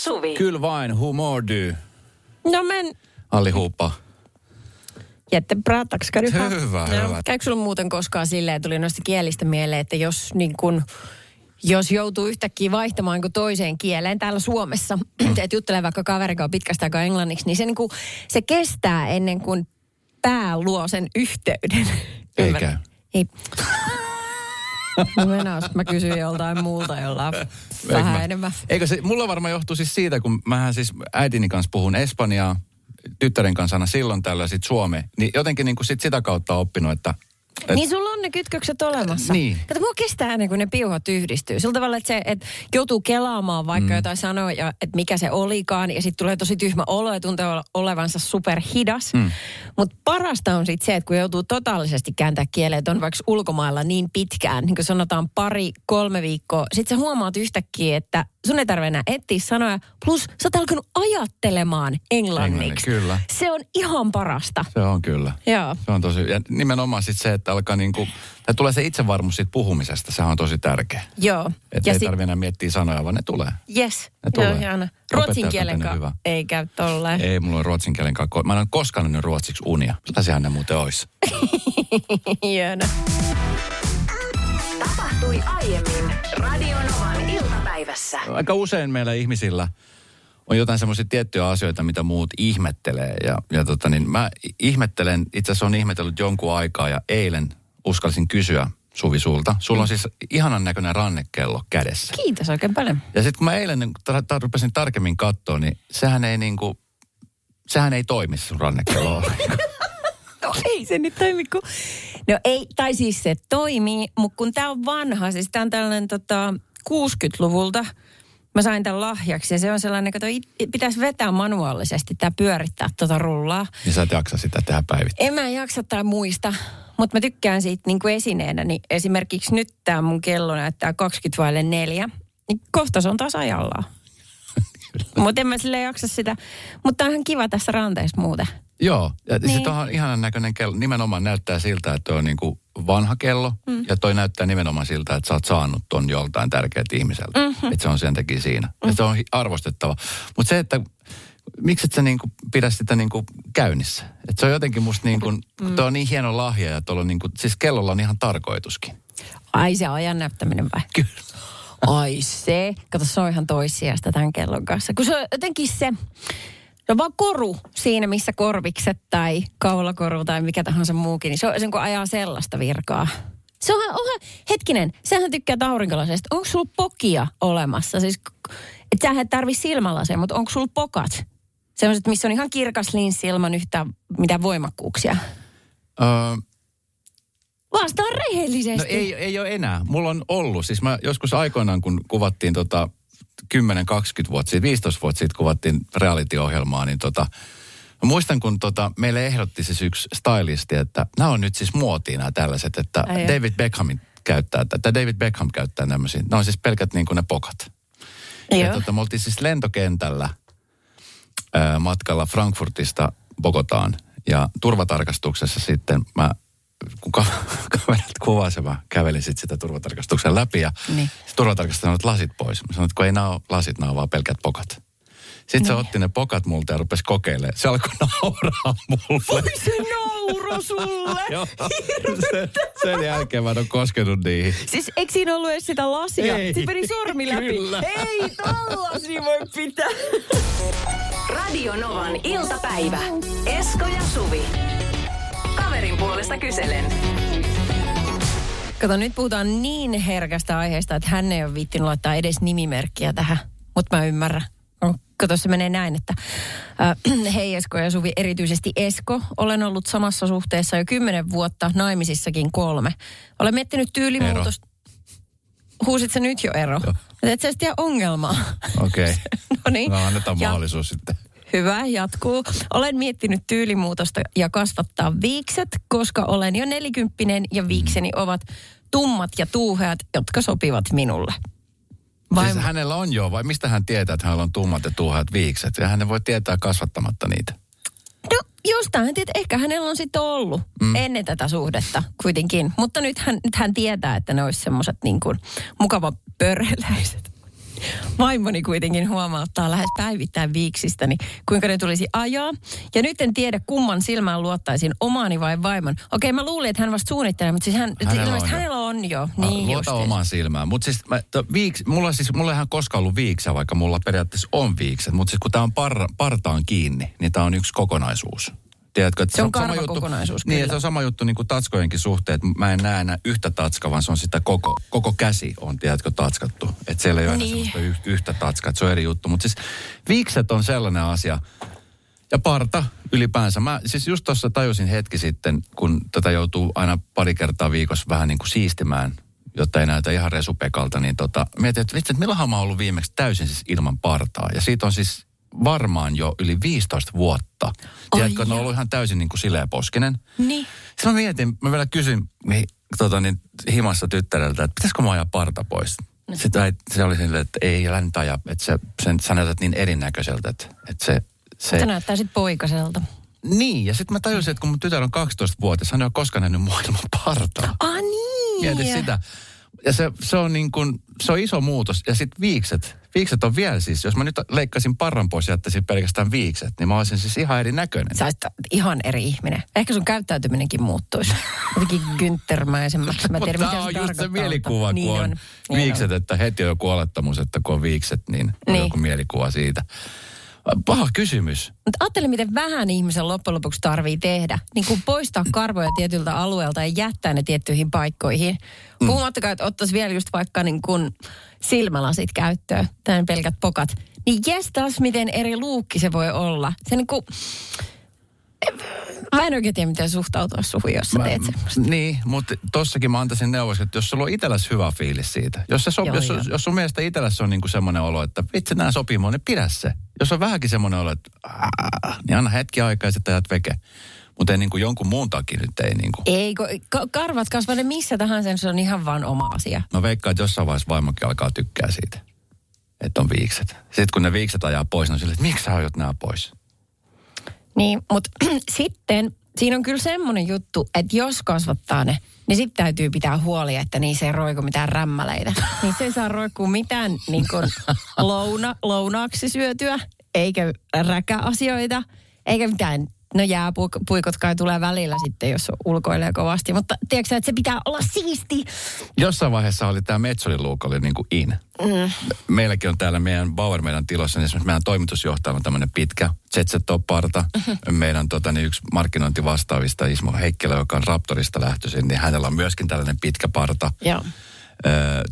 Suvi. Kyllä vain, humor du. No men, Allihopa. jättebra, tack ska du ha. Hyvä, no, hyvä. Käykö sulla muuten koskaan silleen, tuli noista kielistä mieleen, että jos niin kun, jos joutuu yhtäkkiä vaihtamaan kuin toiseen kieleen täällä Suomessa, mm. että juttelee vaikka kaverin kanssa pitkästä aikaa englanniksi, niin se, niin kuin, se kestää ennen kuin pää luo sen yhteyden. Ei Ymmärrät? käy. Ei. Mennään, mä kysyin joltain muulta, jolla on vähän mä- enemmän. Eikö se, mulla varmaan johtuu siis siitä, kun mähän siis äitini kanssa puhun espanjaa, tyttären kanssa aina silloin tällä sit suomea, niin jotenkin niin kuin sit sitä kautta oppinut, että... Et, Niin sulla on ne kytkökset olemassa. Niin. Kato, mua kestää ennen kuin ne piuhat yhdistyy. Sillä tavalla, että se, että joutuu kelaamaan vaikka mm. jotain sanoa, ja, että mikä se olikaan, ja sitten tulee tosi tyhmä olo ja tuntee ole- olevansa superhidas. Mm. Mutta parasta on sitten se, että kun joutuu totaalisesti kääntää kieleen, että on vaikka ulkomailla niin pitkään, niin kuin sanotaan pari, kolme viikkoa, sitten sä huomaat yhtäkkiä, että sun ei tarvitse enää etsiä sanoja, plus sä oot alkanut ajattelemaan englanniksi. Englanniksi, kyllä. Se on ihan parasta. Se on kyllä. Joo. Se on tosi, ja nimenomaan sit se, että alkaa niinku, tai tulee se itsevarmuus siitä puhumisesta, sehän on tosi tärkeä. Joo. Että ei sit... tarvitse enää miettiä sanoja, vaan ne tulee. Yes. Ne tulee. Joo, ihana. Ruotsin kielen kanssa ei käy tolleen. Ei, mulla on ruotsin kielen kanssa. Mä en ole koskaan nähnyt ruotsiksi unia. Millaisiahan ne muuten olisi? Hieno. Tapahtui aiemmin Radionovan iltapäivässä. Aika usein meillä ihmisillä on jotain semmoisia tiettyjä asioita, mitä muut ihmettelee. Ja, ja tota niin, mä ihmettelen, itse asiassa on ihmetellyt jonkun aikaa ja eilen uskalsin kysyä Suvi sulta. Sulla on siis ihanan näköinen rannekello kädessä. Kiitos oikein paljon. Ja sitten kun mä eilen niin tar- tar- rupesin tarkemmin katsoa, niin sehän ei niinku, sehän ei toimi sun rannekello. No ei se nyt toimi, kun... No ei, tai siis se toimii, mutta kun tää on vanha, siis tää on tällainen tota, 60-luvulta. Mä sain tämän lahjaksi ja se on sellainen, että pitäisi vetää manuaalisesti tää pyörittää tota rullaa. niin sä et jaksa sitä tehdä päivittäin. En mä jaksa tai muista, mutta mä tykkään siitä niin kuin esineenä. Niin esimerkiksi nyt tämä mun kello näyttää 20 vaille neljä. Niin kohta se on taas ajallaan. Mutta en mä silleen jaksa sitä. Mutta on ihan kiva tässä ranteessa muuten. Joo, ja niin. Sitten on ihanan näköinen kello. Nimenomaan näyttää siltä, että on niinku vanha kello. Mm. Ja toi näyttää nimenomaan siltä, että sä oot saanut ton joltain tärkeältä ihmiseltä. Mm-hmm. Että se on sen takia siinä. Mm. Ja se on arvostettava. Mutta se, että miksi et sä niinku pidä sitä niinku käynnissä? Että se on jotenkin musta niinku, mm. toi on niin hieno lahja ja tuolla niinku, siis kellolla on ihan tarkoituskin. Ai se ajan näyttäminen vai? Kyllä. Ai se. Kato, se on ihan toissijasta tämän kellon kanssa. Kun se on jotenkin se, no vaan koru siinä, missä korvikset tai kaulakoru tai mikä tahansa muukin, niin se on sen kun ajaa sellaista virkaa. Se onhan, onhan, hetkinen, sähän tykkää aurinkolaseista. Onko sulla pokia olemassa? Siis, että sähän et tarvi silmälaseja, mutta onko sulla pokat? Sellaiset, missä on ihan kirkas linssi ilman yhtään mitään voimakkuuksia. Öö, Vastaan rehellisesti. No ei, ei ole enää. Mulla on ollut. Siis mä joskus aikoinaan, kun kuvattiin tota 10-20 vuotta sitten, 15 vuotta sitten kuvattiin reality-ohjelmaa, niin tota, mä muistan, kun tota, meille ehdotti siis yksi stylisti, että nämä on nyt siis muotia nämä tällaiset, että Ai. David Beckhamin käyttää, että David Beckham käyttää tämmöisiä. Ne on siis pelkät niin kuin ne pokat. Ja Joo. tota, me oltiin siis lentokentällä ää, matkalla Frankfurtista Bogotaan. Ja turvatarkastuksessa sitten mä, kun ka- kaverit kuvasi, mä kävelin sitten sitä turvatarkastuksen läpi ja Niin. se turvatarkastaja sanoi, että lasit pois. Mä sanoin, että kun ei nämä ole lasit, nämä on vaan pelkät pokat. Sitten se otti ne pokat multa ja rupesi kokeilemaan. Se alkoi nauraa mulle. Oi se nauro sulle! Joo. sen, sen jälkeen mä en ole koskenut niihin. Siis eikö siinä ollut edes sitä lasia? Ei. Siinä meni sormi läpi. Kyllä. Ei tällaisia voi pitää. Radionovan iltapäivä. Esko ja Suvi. Kaverin puolesta kyselen. Kato, nyt puhutaan niin herkästä aiheesta, että hän ei ole viittinyt laittaa edes nimimerkkiä tähän. Mutta mä ymmärrän. Kato, se menee näin, että äh, hei Esko ja Suvi, erityisesti Esko. Olen ollut samassa suhteessa jo kymmenen vuotta, naimisissakin kolme. Olen miettinyt tyylimuutosta. Huusit sä nyt jo ero? Joo. Et sä tiedä ongelmaa. Okei. no niin. No annetaan Ja- mahdollisuus sitten. Hyvä, jatkuu. Olen miettinyt tyylimuutosta ja kasvattaa viikset, koska olen jo nelikymppinen ja viikseni ovat tummat ja tuuheat, jotka sopivat minulle. Vai Siis hänellä on jo, vai mistä hän tietää, että hänellä on tummat ja tuhat viikset? Ja hän voi tietää kasvattamatta niitä. No jostain hän tietää, ehkä hänellä on sitten ollut mm. ennen tätä suhdetta kuitenkin. Mutta nyt hän, nyt hän tietää, että ne olisi semmoiset niin kuin mukava pörheläiset. Vaimoni kuitenkin huomauttaa lähes päivittäin viiksistä, niin kuinka ne tulisi ajaa. Ja nyt en tiedä, kumman silmään luottaisin, omaani vai vaimon. Okei, mä luulin, että hän vasta suunnittelee, mutta siis hän, Hänellä on hänellä on jo. Niin Luota justiinsa. omaan silmään. Mutta siis, mä, to, viiks, mulla, siis, mulla ei ihan koskaan ollut viiksä, vaikka mulla periaatteessa on viikset. Mutta siis kun tämä on par, partaan kiinni, niin tämä on yksi kokonaisuus. Tiedätkö, että Se on sama juttu, kokonaisuus, Niin, se on sama juttu niin kuin tatskojenkin suhteen, että mä en näe enää yhtä tatska, vaan se on sitä koko, koko käsi on, tiedätkö, tatskattu. Että siellä ei ole Niin. niin. yh, yhtä tatskaa, se on eri juttu. Mutta siis viikset on sellainen asia, ja parta ylipäänsä. Mä siis just tuossa tajusin hetki sitten, kun tätä joutuu aina pari kertaa viikossa vähän niin kuin siistimään, jotta ei näytä ihan resupekalta, niin tota, mietin, että vitsi, että milloinhan mä oon ollut viimeksi täysin siis ilman partaa. Ja siitä on siis varmaan jo yli 15 vuotta. Ai Tiedätkö, että on ollut ihan täysin niin kuin sileä poskinen. Niin. Sitten mä mietin, mä vielä kysyin niin, tota, niin, himassa tyttäreltä, että pitäisikö mä ajaa parta pois. Sitten äiti- se oli silleen, että ei, älä nyt aja, että se, sen, sä näytät niin erinäköiseltä, että, että se, se... Se näyttää sitten poikaselta. Niin, ja sitten mä tajusin, että kun mun tytär on 12-vuotias, hän ei ole koskaan nähnyt maailman partaa. Ah niin. Mieti sitä. Ja se, se on niin kuin, se on iso muutos. Ja sitten viikset. Viikset on vielä siis, jos mä nyt leikkasin parran pois ja jättäisin pelkästään viikset, niin mä olisin siis ihan erinäköinen. Sä olisit ihan eri ihminen. Ehkä sun käyttäytyminenkin muuttuisi. Jotenkin gynttermäisemmäksi. Mä en tiedä, Mutta mitä tämä on just se mielikuva, kun niin on, niin viikset, että heti on joku olettamus, että kun on viikset, niin on Niin. joku mielikuva siitä. Paha kysymys. Mutta ajattele, miten vähän ihmisen loppujen lopuksi tarvii tehdä. Niin kuin poistaa karvoja tietyltä alueelta ja jättää ne tiettyihin paikkoihin. Mm. Puhumattakaan, että ottaisi vielä just vaikka niin kuin silmälasit käyttöön, tämän pelkät pokat. Niin jes taas, miten eri luukki se voi olla. Se niin kuin... Mä en oikein tiedä, miten suhtautua suhun, jos sä Mä- teet semmoista. Niin, mutta tossakin mä antaisin neuvos, että jos sulla on itselläsi hyvä fiilis siitä, jos, se sop, Joo, jos, joo. jos sun mielestä itselläsi on niinku semmoinen olo, että vitsi nämä sopii mulle, niin pidä se. Jos on vähänkin semmoinen olo, että aah, niin anna hetki aikaa ja sitten ajat veke. Mutta ei niinku jonkun muun takia nyt ei niinku. Ei, kun ka- karvat kasvaa ne missä tahansa, se on ihan vaan oma asia. Mä veikkaan, että jossain vaiheessa vaimokin alkaa tykkää siitä, että on viikset. Sitten kun ne viikset ajaa pois, niin on silleen, että miksi sä ajot nämä pois? Niin, mutta sitten siinä on kyllä semmoinen juttu, että jos kasvattaa ne, niin sitten täytyy pitää huoli, että niissä ei roiku mitään rämmäleitä. Niin se ei saa roikkua mitään niin kuin louna, lounaaksi syötyä, eikä räkäasioita, eikä mitään No jääpuikot kai tulee välillä sitten, jos ulkoilee kovasti. Mutta tiedätkö että se pitää olla siisti. Jossain vaiheessa oli tämä Metsoliluuk oli niin kuin in. Mm. Meilläkin on täällä meidän Bauer meidän tilossa, niin esimerkiksi meidän toimitusjohtaja on tämmöinen pitkä parta Meidän tota, niin yksi markkinointivastaavista Ismo Heikkilä, joka on Raptorista lähtöisin, niin hänellä on myöskin tällainen pitkä parta. Joo.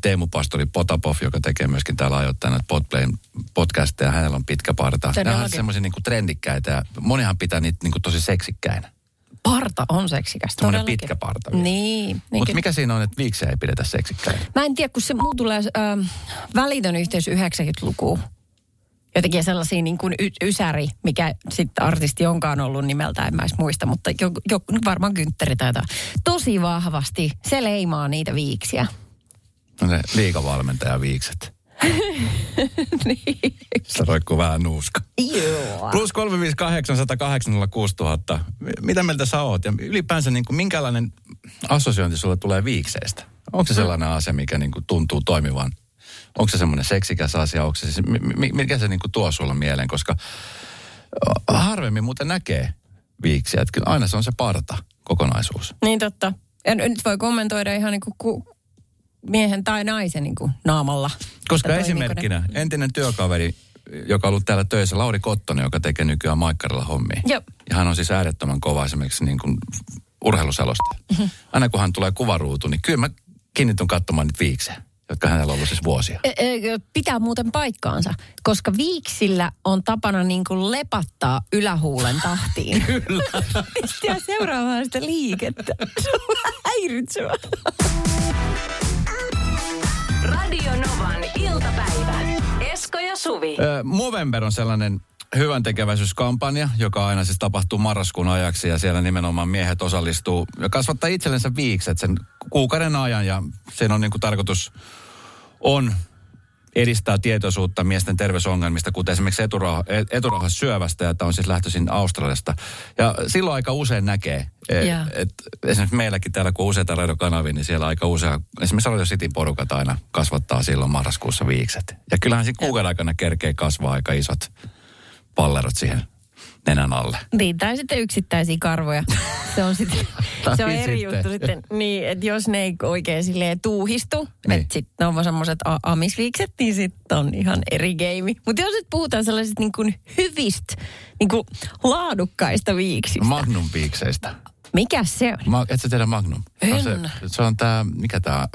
Teemu Pastori Potapov, joka tekee myöskin täällä ajoittain näitä Podplayn podcasteja, hänellä on pitkä parta. Nämä on semmoisia niin trendikkäitä ja monihan pitää niitä niin kuin tosi seksikkäinä. Parta on seksikäs. Semmoinen pitkä parta vielä. Niin. niin Mutta mikä siinä on, että viiksiä ei pidetä seksikkäinä? Mä en tiedä, kun se muu tulee ähm, välitön yhteys 90-lukuun. Jotenkin sellaisia niin kuin y- ysäri, mikä sitten artisti onkaan ollut nimeltä, en mä edes muista, mutta jo, jo, varmaan kyntteri tai jotain. Tosi vahvasti se leimaa niitä viiksiä. No se liikavalmentaja viikset. niin. Se roikkuu vähän nuuska. Joo. Plus 358 108 000. Mitä mieltä sä oot? Ja ylipäänsä niin kuin, minkälainen assosiointi sulle tulee viikseistä? Onko se sellainen asia, mikä niin kuin, tuntuu toimivan? Onko se semmoinen seksikäs asia? Onko se, siis, mi- mi- mikä se niin kuin, tuo sulle mieleen? Koska harvemmin muuten näkee viiksiä. Että kyllä aina se on se parta kokonaisuus. Niin totta. Ja n- nyt voi kommentoida ihan niin kuin ku, miehen tai naisen niin kuin naamalla. Koska esimerkkinä entinen työkaveri, joka on ollut täällä töissä, Lauri Kottonen, joka tekee nykyään Maikkarilla hommia. Joo. Ja hän on siis äärettömän kova esimerkiksi niin kuin urheiluselosta. Mhm. Aina kun hän tulee kuvaruutuun, niin kyllä mä kiinnityn katsomaan niitä viiksejä, jotka hänellä on ollut siis vuosia. Ö, ö, Pitää muuten paikkaansa, koska viiksillä on tapana niin kuin lepattaa ylähuulen tahtiin. Kyllä. Ja seuraavaan sitä liikettä. Se on häiritsevää. Radio Novan iltapäivä. Esko ja Suvi. Ö, Movember on sellainen hyvän tekeväisyyskampanja, joka aina siis tapahtuu marraskuun ajaksi ja siellä nimenomaan miehet osallistuu ja kasvattaa itsellensä viikset sen kuukauden ajan ja siinä on niin kuin tarkoitus on edistää tietoisuutta miesten terveysongelmista, kuten esimerkiksi eturauha, eturauhas syövästä, ja tämä on siis lähtöisin Australiasta. Ja silloin aika usein näkee, Joo. et, et, esimerkiksi meilläkin täällä, kun on useita radiokanavia, niin siellä aika usein, esimerkiksi Radio Cityn porukat aina kasvattaa silloin marraskuussa viikset. Ja kyllähän siinä kuukauden aikana kerkee kasvaa aika isot pallerot siihen nenän alle. Niin, tai sitten yksittäisiä karvoja. Se on, sitten, Tai se on eri sitten. juttu sitten. Niin, että jos ne ei oikein silleen tuuhistu, Niin. että sitten ne on vaan semmoiset a- amisviikset, niin sitten on ihan eri game. Mutta jos nyt puhutaan sellaisista niin kuin hyvistä, niin kuin laadukkaista viiksistä. Magnum piikseistä. Mikä se on? Ma, et sä tiedä Magnum? En. Se, se on tää, mikä tää,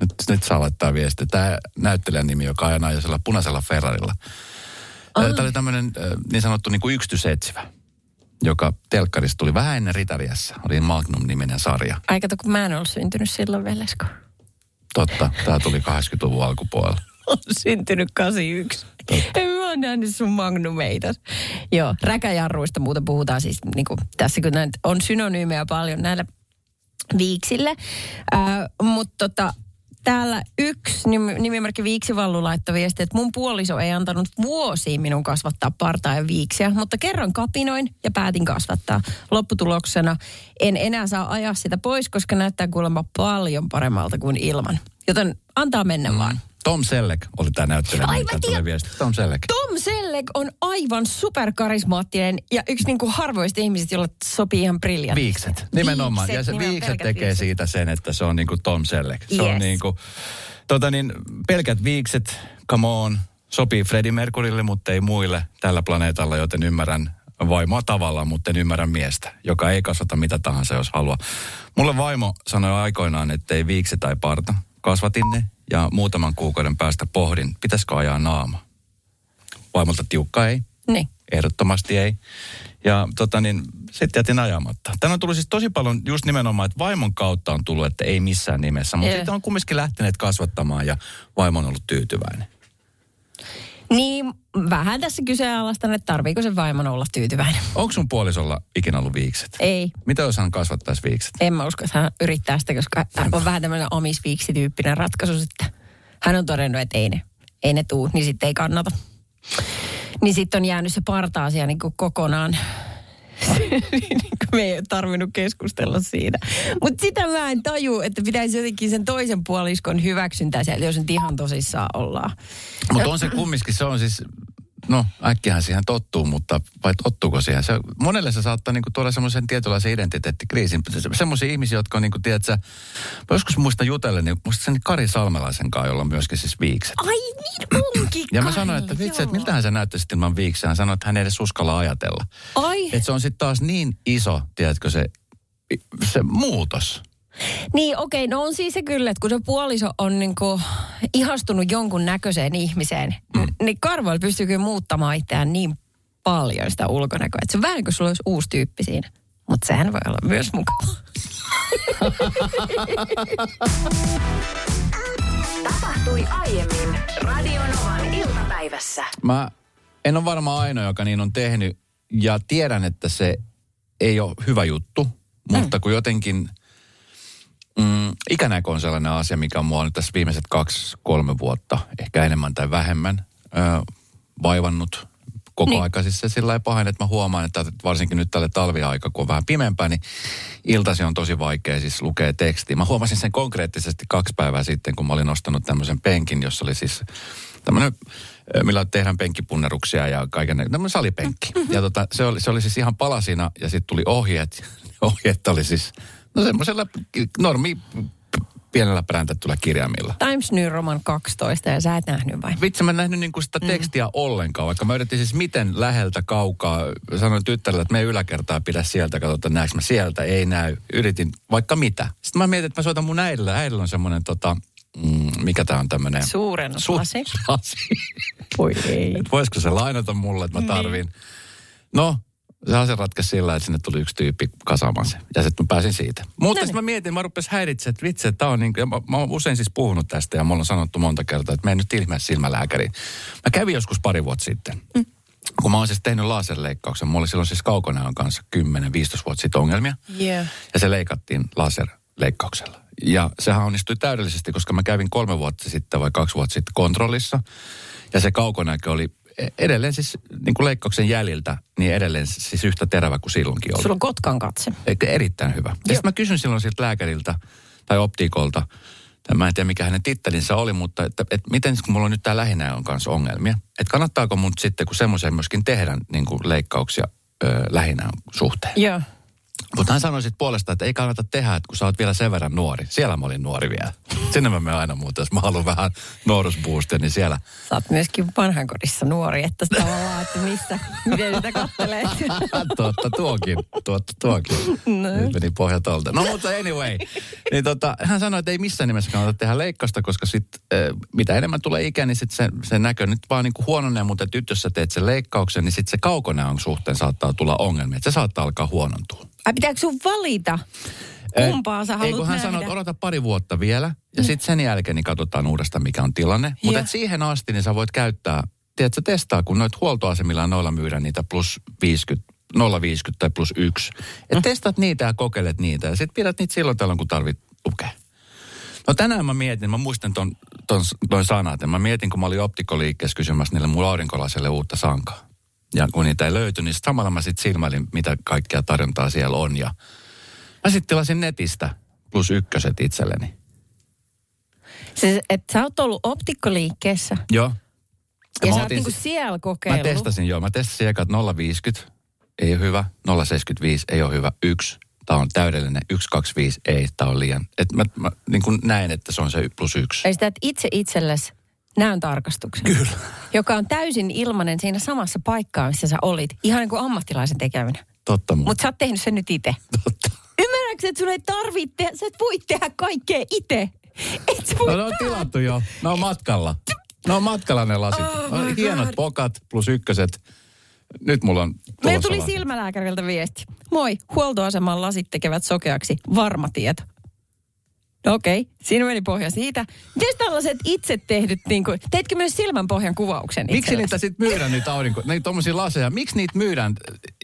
nyt, nyt saa laittaa viesti. Tämä näyttelijän nimi, joka ajanaa jo punaisella Ferrarilla. Tämä oli tämmöinen niin sanottu niin kuin yksityisetsivä, joka telkkarista tuli vähän ennen Ritariassa. Oli Magnum-niminen sarja. Ai kato, kun mä en ollut syntynyt silloin vielä. Totta, tämä tuli 80-luvun alkupuolella. on syntynyt 81. En mä oon nähnyt sun magnumeita. Joo, räkäjarruista muuten puhutaan siis, niin kuin, tässä kun näitä on synonyymejä paljon näillä viiksille. Äh, Mutta tota, täällä yksi nim- nimimerkki Viiksivallu laittoi viesti, että mun puoliso ei antanut vuosiin minun kasvattaa partaa ja viiksiä, mutta kerran kapinoin ja päätin kasvattaa. Lopputuloksena en enää saa ajaa sitä pois, koska näyttää kuulemma paljon paremmalta kuin ilman. Joten antaa mennä mm. vaan. Tom Selleck oli tämä näyttelijä. Ai, mikä mä tuli viesti. Tom Selleck. Tom Selleck on aivan superkarismaattinen ja yksi niinku harvoista ihmisistä, jolla sopii ihan briljantti. Viikset, nimenomaan. Viikset, ja se nimenomaan, viikset tekee viikset. siitä sen, että se on niinku Tom Selleck. Se on Yes. niinku, tota niin, pelkät viikset, come on, sopii Freddie Mercurylle, mutta ei muille tällä planeetalla, joten ymmärrän vaimoa tavallaan, mutta en ymmärrä miestä, joka ei kasvata mitä tahansa, jos haluaa. Mulle vaimo sanoi aikoinaan, että ei viikse tai parta. Kasvatin ne ja muutaman kuukauden päästä pohdin, pitäisikö ajaa naama. Vaimolta tiukka ei. Niin. Ehdottomasti ei. Ja tota niin, sitten jätin ajamatta. Tänään on tullut siis tosi paljon just nimenomaan, että vaimon kautta on tullut, että ei missään nimessä. Mutta sitten on kumminkin lähteneet kasvattamaan ja vaimo on ollut tyytyväinen. Niin, vähän tässä kyseenalaistan, että tarviiko se vaimon olla tyytyväinen. Onko sun puolisolla ikinä ollut viikset? Ei, Mitä jos hän kasvattaisi viikset? en mä usko, että hän yrittää sitä, koska hän on vähän tämmöinen amisviiksi-tyyppinen ratkaisu sitten. Hän on todennut, että ei ne, ei ne tuu, niin sitten ei kannata. Niin sitten on jäänyt se parta-asia niin kokonaan. niin kuin me ei tarvinnut keskustella siitä. Mutta sitä mä en taju, että pitäisi jotenkin sen toisen puoliskon hyväksyntää sieltä, jos nyt ihan tosissaan ollaan. Mutta on se kumminkin, se on siis, no äkkiähän siihen tottuu, mutta vai tottuuko siihen? Se, monelle se saattaa niinku tuoda semmoisen tietynlaisen identiteettikriisin. Se- Semmoisia ihmisiä, jotka on niinku, tiedätkö, mä joskus muistan jutellen, niin muistan sen Kari Salmelaisen kanssa, jolla on myöskin siis viikset. Ai niin onkin Ja mä sanoin, että vitsi, että miltähän se näyttäisi ilman viiksiä. Hän sanoi, että hän ei edes uskalla ajatella. Ai, Että se on sitten taas niin iso, tiedätkö, se, se muutos. niin okei, no on siis se kyllä, että kun se puoliso on niinku ihastunut jonkun näköiseen ihmiseen, mm. niin karvoilla pystyy kyllä muuttamaan itseään niin paljon sitä ulkonäköä. Että se on vähän kuin sulla olisi uusi tyyppi siinä. Mutta sehän voi olla myös mukava. Tapahtui aiemmin Radionovan iltapäivässä. Mä en ole varmaan ainoa, joka niin on tehnyt. Ja tiedän, että se ei ole hyvä juttu. Mutta kun jotenkin mm, ikänäkö on sellainen asia, mikä on mua nyt tässä viimeiset kaksi, kolme vuotta, ehkä enemmän tai vähemmän, ö, vaivannut koko niin. aika. Siis se sillä lailla pahin, että mä huomaan, että varsinkin nyt tälle talviaika, kun on vähän pimeämpää, niin iltasi on tosi vaikea siis lukea tekstiä. Mä huomasin sen konkreettisesti kaksi päivää sitten, kun mä olin ostanut tämmöisen penkin, jossa oli siis tämmöinen, millä tehdään penkkipunneruksia ja kaiken, tämmöinen salipenkki. Ja tota, se, oli, se oli siis ihan palasina ja sitten tuli ohjeet. Ohjeet oli siis, no semmoisella normi pienellä präntättyllä kirjaimilla. Times New Roman 12 ja sä et nähnyt vai? Vitsi, mä en nähnyt niinku sitä tekstiä mm. ollenkaan, vaikka mä yritin siis miten läheltä kaukaa. Sanoin tyttärelle, että me yläkertaa pidä sieltä, katsotaan näekö mä sieltä, ei näy. Yritin vaikka mitä. Sitten mä mietin, että mä soitan mun äidille. Äidillä on semmoinen tota, mm, mikä tää on tämmönen? Suurennuslasi. lasi. Voi ei. Et voisiko se lainata mulle, että mä tarvin. No, se asia ratkaisi sillä, että sinne tuli yksi tyyppi kasaamaan se. Ja sitten mä pääsin siitä. Mutta No sitten niin. mä mietin, mä rupesin häiritsemään, että vitsi, että on niin kuin, mä, mä oon usein siis puhunut tästä ja mulla on sanottu monta kertaa, että mene nyt ilmeisesti silmälääkäriin. Mä kävin joskus pari vuotta sitten. Mm. Kun mä oon siis tehnyt laserleikkauksen, mulla oli silloin siis kaukonäön kanssa 10-15 vuotta sitten ongelmia. Yeah. Ja se leikattiin laser leikkauksella. Ja sehän onnistui täydellisesti, koska mä kävin kolme vuotta sitten vai kaksi vuotta sitten kontrollissa. Ja se kaukonäkö oli edelleen siis niin kuin leikkauksen jäljiltä, niin edelleen siis yhtä terävä kuin silloinkin oli. Sulla on Kotkan katse. Erittäin hyvä. Ja sitten mä kysyn silloin siltä lääkäriltä tai optiikolta, tai mä en tiedä mikä hänen tittelinsä oli, mutta että, että miten kun mulla on nyt tämä lähinäön kanssa ongelmia, että kannattaako mun sitten kun semmoisen myöskin tehdä niin kuin leikkauksia ö, lähinäön suhteen. Joo. Mutta hän sanoi sitten puolesta, että ei kannata tehdä, että kun sä oot vielä sen verran nuori. Siellä mä olin nuori vielä. Sinne mä menen aina muuten, jos mä haluan vähän nuoruusboostia, niin siellä. Sä oot myöskin vanhankodissa nuori, että tavallaan, että missä, miten sitä kattelee. totta tuokin, totta tuokin. No. Nyt meni pohja tolta. No mutta anyway, niin tota, hän sanoi, että ei missään nimessä kannata tehdä leikkausta, koska sit, mitä enemmän tulee ikä, niin sit se, se näkö nyt vaan niin kuin huononee, mutta nyt jos sä teet sen leikkauksen, niin sitten se kaukonäön suhteen saattaa tulla ongelmia. Että se saattaa alkaa huonontua. Ai pitääkö sun valita? Kumpaa sä haluat Ei kun hän sanoi, että odota pari vuotta vielä ja sitten sen jälkeen niin katsotaan uudestaan, mikä on tilanne. Mutta siihen asti niin sä voit käyttää, tiedätkö, testaa, kun noit huoltoasemilla noilla myydään niitä plus 50, 0,50 tai plus 1. Et mm. testat niitä ja kokeilet niitä ja sitten pidät niitä silloin tällöin, kun tarvit lukea. No tänään mä mietin, mä muistan ton, ton, ton sanat, ja mä mietin, kun mä olin optikoliikkeessä kysymässä niille mun aurinkolaiselle uutta sankaa. Ja kun niitä ei löyty, niin samalla mä sitten silmäilin, mitä kaikkea tarjontaa siellä on. Ja mä sitten tilasin netistä plus ykköset itselleni. Siis, että sä oot ollut optikkoliikkeessä. Joo. Ja, ja sä oot niinku siellä kokeillut. Mä testasin, joo. Mä testasin ekat 0,50, ei ole hyvä. 0,75 ei ole hyvä. Yksi, tämä on täydellinen. 1,25 ei, tämä on liian. Et mä, mä niin kuin näen, että se on se plus yksi. Ei sitä, että itse itsellesi näön tarkastuksen. Kyllä. Joka on täysin ilmanen siinä samassa paikkaa, missä sä olit. Ihan niin kuin ammattilaisen tekeminen. Totta mun. Mutta sä oot tehnyt sen nyt itse. Totta. Ymmärrätkö, että sun ei tarvitse, sä et voi tehdä kaikkea itse. Et sä voi No ne on tilattu jo. Ne on matkalla. Ne on matkalla ne lasit. Oh my hienot God. pokat plus ykköset. Nyt mulla on Meillä tuli lasit. silmälääkäriltä viesti. Moi, huoltoaseman lasit tekevät sokeaksi. Varma tieto. No okei, okay. siinä meni pohja siitä. Miten tällaiset itse tehdyt, niin kuin, teitkö myös silmänpohjan kuvauksen Miksi itsellesi? niitä sitten myydään, niitä aurinko, niitä tommosia laseja, miksi niitä myydään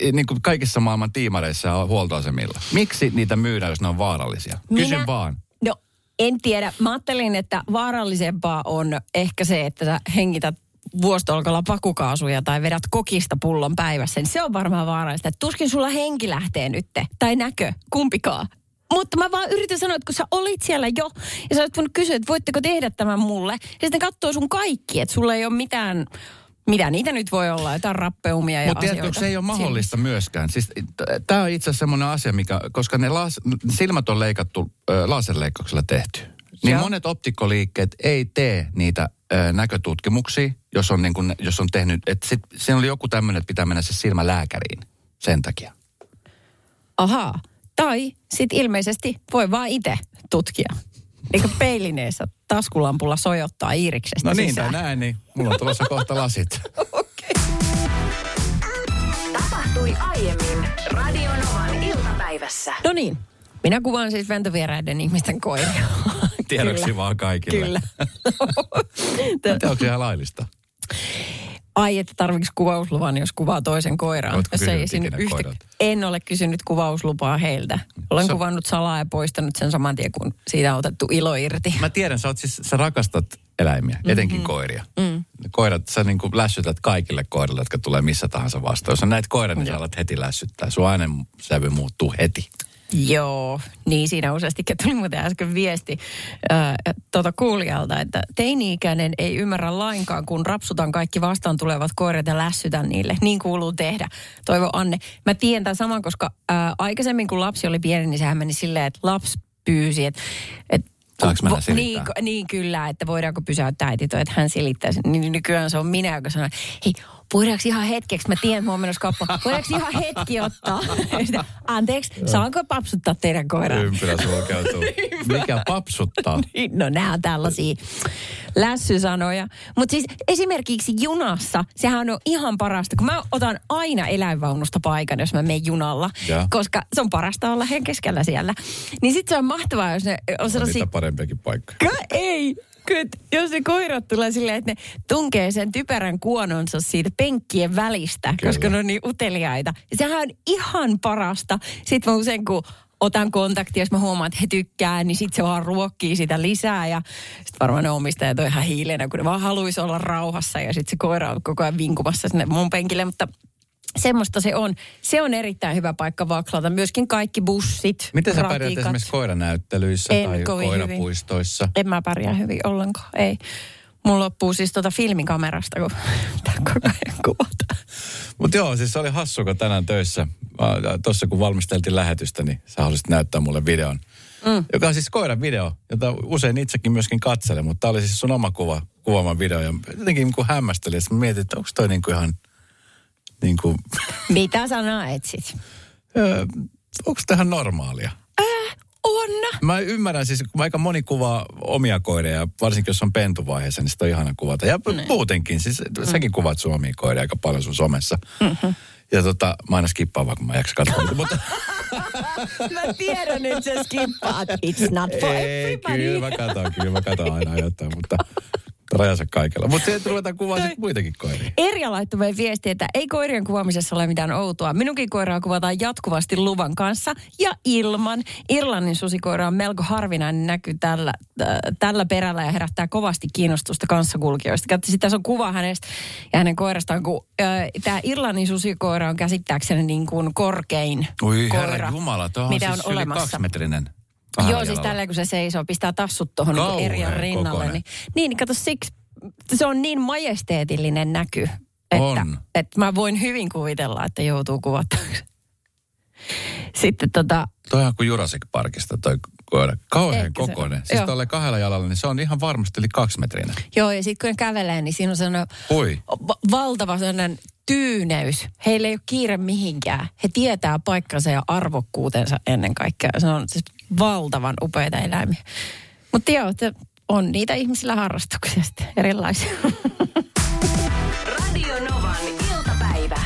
eh, niin kuin kaikissa maailman tiimareissa ja huoltoasemilla? Miksi niitä myydään, jos ne on vaarallisia? Kysyn Minä- vaan. No, en tiedä. Mä ajattelin, että vaarallisempaa on ehkä se, että sä hengität vuostolkalla pakukaasuja tai vedät kokista pullon päivässä. Niin se on varmaan vaarallista. Tuskin sulla henki lähtee nyt. Tai näkö, kumpikaan. Mutta mä vaan yritän sanoa, että kun sä olit siellä jo, ja sä olet voinut kysyä, että voitteko tehdä tämän mulle. Ja sitten katsoo sun kaikki, että sulla ei ole mitään, mitä niitä nyt voi olla, jotain rappeumia ja Mutta tiedätkö, se ei ole mahdollista myöskään. Siis, Tämä on itse asiassa semmoinen asia, mikä, koska ne las, silmät on leikattu ö, laserleikkauksella tehty. Niin Joo. monet optikkoliikkeet ei tee niitä ö, näkötutkimuksia, jos on, niin kun, jos on tehnyt, että sit, siinä oli joku tämmöinen, että pitää mennä se silmä lääkäriin sen takia. Ahaa. Tai sitten ilmeisesti voi vaan itse tutkia. Eikä peilineessä taskulampulla sojottaa Iiriksestä No niin, sisään. tai näin, niin mulla on tulossa kohta lasit. Okei. Tapahtui aiemmin Radionovan iltapäivässä. No niin. Minä kuvaan siis ventovieraiden ihmisten koiria. Tiedoksi Kyllä. vaan kaikille. Kyllä. Onko se ihan laillista? Ai, että tarvitsi kuvausluvan, jos kuvaa toisen koiraan. Jos ei yhtä... koiralta? En ole kysynyt kuvauslupaa heiltä. Olen Se- kuvannut salaa ja poistanut sen saman tien, kun siitä on otettu ilo irti. Mä tiedän, sä, oot siis, sä rakastat eläimiä, etenkin Mm-hmm. koiria. Mm. Koirat, sä niin kuin lässytät kaikille koirille, jotka tulee missä tahansa vastaan. Jos sä näet koiran, niin sä alat heti lässyttää. Sun äänen sävy muuttuu heti. Joo, niin siinä useasti tuli muuten äsken viesti ää, tuota kuulijalta, että teini-ikäinen ei ymmärrä lainkaan, kun rapsutan kaikki vastaan tulevat koirat ja lässytän niille. Niin kuuluu tehdä. Toivo Anne. Mä tiedän tämän saman, koska ää, aikaisemmin kun lapsi oli pieni, niin sehän meni silleen, että lapsi pyysi, että, että Saanko mennä niin, niin kyllä, että voidaan pysäyttää äiti toi, että hän silittää sen. Niin nykyään se on minä, joka sanoo, hei, voidaanko ihan hetkeksi, mä tiedän, että mä oon menossa kauppaan, voidaanko ihan hetki ottaa? Anteeksi, saanko papsuttaa teidän koiraa? Ympyrä sulkeutuu. Mikä papsuttaa? Niin, No nämä on tällaisia lässysanoja. Mutta siis esimerkiksi junassa, sehän on ihan parasta, kun mä otan aina eläinvaunusta paikan, jos mä menen junalla, Ja. koska se on parasta olla hen keskellä siellä. Niin sitten se on mahtavaa, jos ne on On sellaisia niitä parempiakin paikkoja. Ka- ei. Kyllä, jos ne koirat tulee silleen, että ne tunkee sen typerän kuononsa siitä penkkien välistä, Kyllä. koska ne on niin uteliaita. Sehän on ihan parasta. Sitten mä usein, kun otan kontaktia, jos mä huomaan, että he tykkää, niin sitten se vaan ruokkii sitä lisää. Ja sitten varmaan ne omistajat on ihan hiilenä, kun ne vaan haluaisi olla rauhassa. Ja sitten se koira on koko ajan vinkumassa sinne mun penkille. Mutta semmoista se on. Se on erittäin hyvä paikka vaklata. Myöskin kaikki bussit, Miten sä ratikat. pärjäät esimerkiksi koiranäyttelyissä En tai kovin hyvin. koirapuistoissa? En mä pärjää hyvin ollenkaan, ei. Mulla loppuu siis tuota filmikamerasta, kun pitää koko ajan kuvata. Mutta joo, siis se oli hassu, kun tänään töissä, tuossa kun valmisteltiin lähetystä, niin sä haluaisit näyttää mulle videon. Mm. Joka on siis koiran video, jota usein itsekin myöskin katselen, mutta tämä oli siis sun oma kuva, kuvaama video. Ja jotenkin niin kuin hämmästelin, että mä mietin, että onko toi niin kuin ihan, niin kuin, Mitä sanaa etsit? onko tähän normaalia? On. Mä ymmärrän siis, kun aika moni kuvaa omia koiria, varsinkin jos on pentuvaiheessa, niin sitä on ihana kuvata. Ja Niin. muutenkin, siis mm. säkin kuvat sun omia koiria aika paljon sun somessa. Mm-hmm. Ja tota, mä aina skippaan vaan, kun mä en jaksa katsoa. mutta Mä tiedän, että sä skippaat. It's not for ei, everybody. kyllä mä katon, kyllä mä katon aina jotain, mutta rajansa kaikella. Mutta se, että ruvetaan kuvaa sit muitakin koiria. Erja laittoi meille viestiä, että ei koirien kuvaamisessa ole mitään outoa. Minunkin koiraa kuvataan jatkuvasti luvan kanssa ja ilman. Irlannin susikoira on melko harvinainen näky tällä, äh, tällä perällä ja herättää kovasti kiinnostusta kanssakulkijoista. Katsotaan, tässä on kuva hänestä ja hänen koirastaan, kun äh, tämä Irlannin susikoira on käsittääkseni niin kuin korkein Ui koira, herra jumala, on mitä siis on yli olemassa. kaksimetrinen. Joo, siis jalalla. tällä kun se seisoo, pistää tassut tuohon niin rinnalle. kokoinen. Niin, niin, niin kato siksi, se on niin majesteetillinen näky, että, On. että mä voin hyvin kuvitella, että joutuu kuvattavaksi. Sitten tota, Toi on kuin Jurassic Parkista toi koira. Kauhean Ehkä se- kokoinen. Siis tuolle kahdella jalalla, niin se on ihan varmasti yli kaksimetrinen. joo ja sitten kun ne kävelee, niin siinä on sellainen va- valtava sellainen tyyneys. Heillä ei ole kiire mihinkään. He tietää paikkansa ja arvokkuutensa ennen kaikkea. Se on siis valtavan upeita eläimiä. Mutta joo, että on niitä ihmisillä harrastuksia sitten erilaisia. Radio Novan iltapäivä.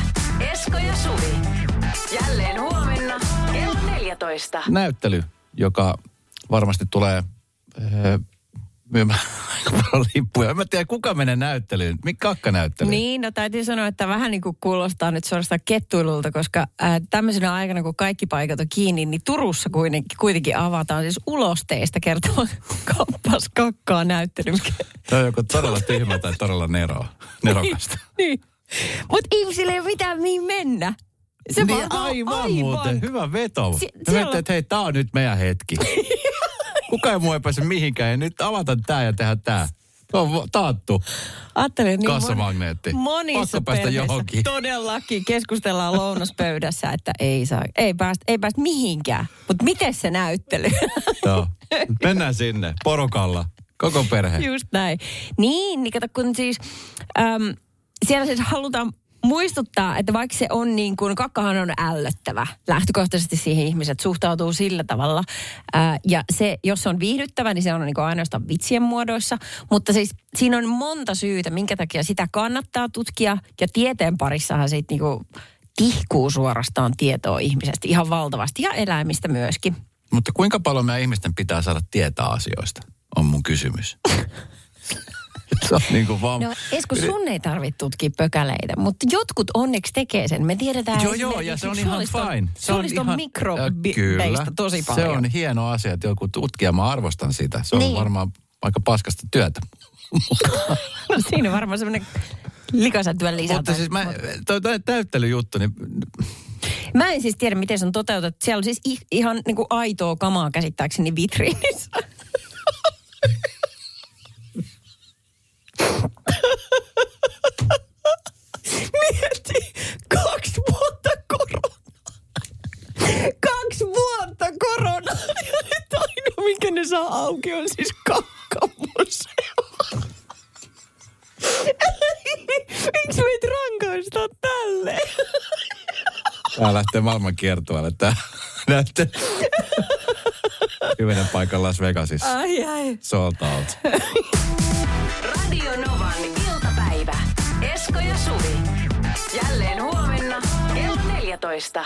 Esko ja Suvi. Jälleen huomenna kello 14. Näyttely, joka varmasti tulee öö, myymään aika paljon lippuja. En mä tiedä, kuka menee näyttelyyn. Mikä kakkanäyttely? Niin, no täytyy sanoa, että vähän niin kuin kuulostaa nyt suorastaan kettuilulta, koska äh, tämmöisenä aikana, kun kaikki paikat on kiinni, niin Turussa kuitenkin, kuitenkin avataan siis ulosteista kertova kappas kakkaa näyttely. Tämä on joko todella tyhmä tai todella nero, nerokasta. niin. Mutta ihmisillä ei ole mitään mihin mennä. Se niin, vaan- aivan, muuten. Hyvä veto. Si- siellä- siellä... että hei, tää on nyt meidän hetki. Kuka ei muu ei pääse mihinkään. Ja nyt avataan tää ja tehdä tää. Se on taattu. Ajattelin, niin Kassamagneetti. Monissa päästä johonkin. Todellakin keskustellaan lounaspöydässä, että ei, saa, ei, päästä, ei päästä mihinkään. Mutta miten se näyttely? Joo. Mennään sinne porukalla. Koko perhe. Just näin. Niin, niin kato kun siis äm, siellä siis halutaan muistuttaa, että vaikka se on niin kuin, kakkahan on ällöttävä. Lähtökohtaisesti siihen ihmiset suhtautuu sillä tavalla. Ää, ja se, jos se on viihdyttävä, niin se on niin kuin ainoastaan vitsien muodoissa. Mutta siis siinä on monta syytä, minkä takia sitä kannattaa tutkia. Ja tieteen parissahan siitä niin kuin tihkuu suorastaan tietoa ihmisestä ihan valtavasti. Ja eläimistä myöskin. Mutta kuinka paljon meidän ihmisten pitää saada tietää asioista, on mun kysymys. on niin kuin vaan... No Esko, sun ei tarvitse tutkia pökäleitä, mutta jotkut onneksi tekee sen. Me tiedetään Joo, joo, ja se on ihan fine. Se on ihan, mikrobeista tosi paljon. Se on hieno asia, että joku tutkija, mä arvostan sitä. Se on Niin. varmaan aika paskasta työtä. No, siinä on varmaan semmoinen likaisen lisä. Mutta siis mä, toi, toi täyttelyjuttu, niin mä en siis tiedä, miten se on toteutettu. Siellä on siis ihan niin kuin aitoa kamaa käsittääkseni vitriinissä. Mieti, kaksi vuotta korona. Kaksi vuotta korona. Ja nyt ainoa, minkä auki, on siis kakkamuseo. Miksi meitä rankaistaan tälle? tää lähtee maailman kiertueelle tää näyttely. Kymmenen paikan Las Vegasissa. Ai ai. Sold out. Radio Novan iltapäivä. Esko ja Suvi. Jälleen huomenna kello 14.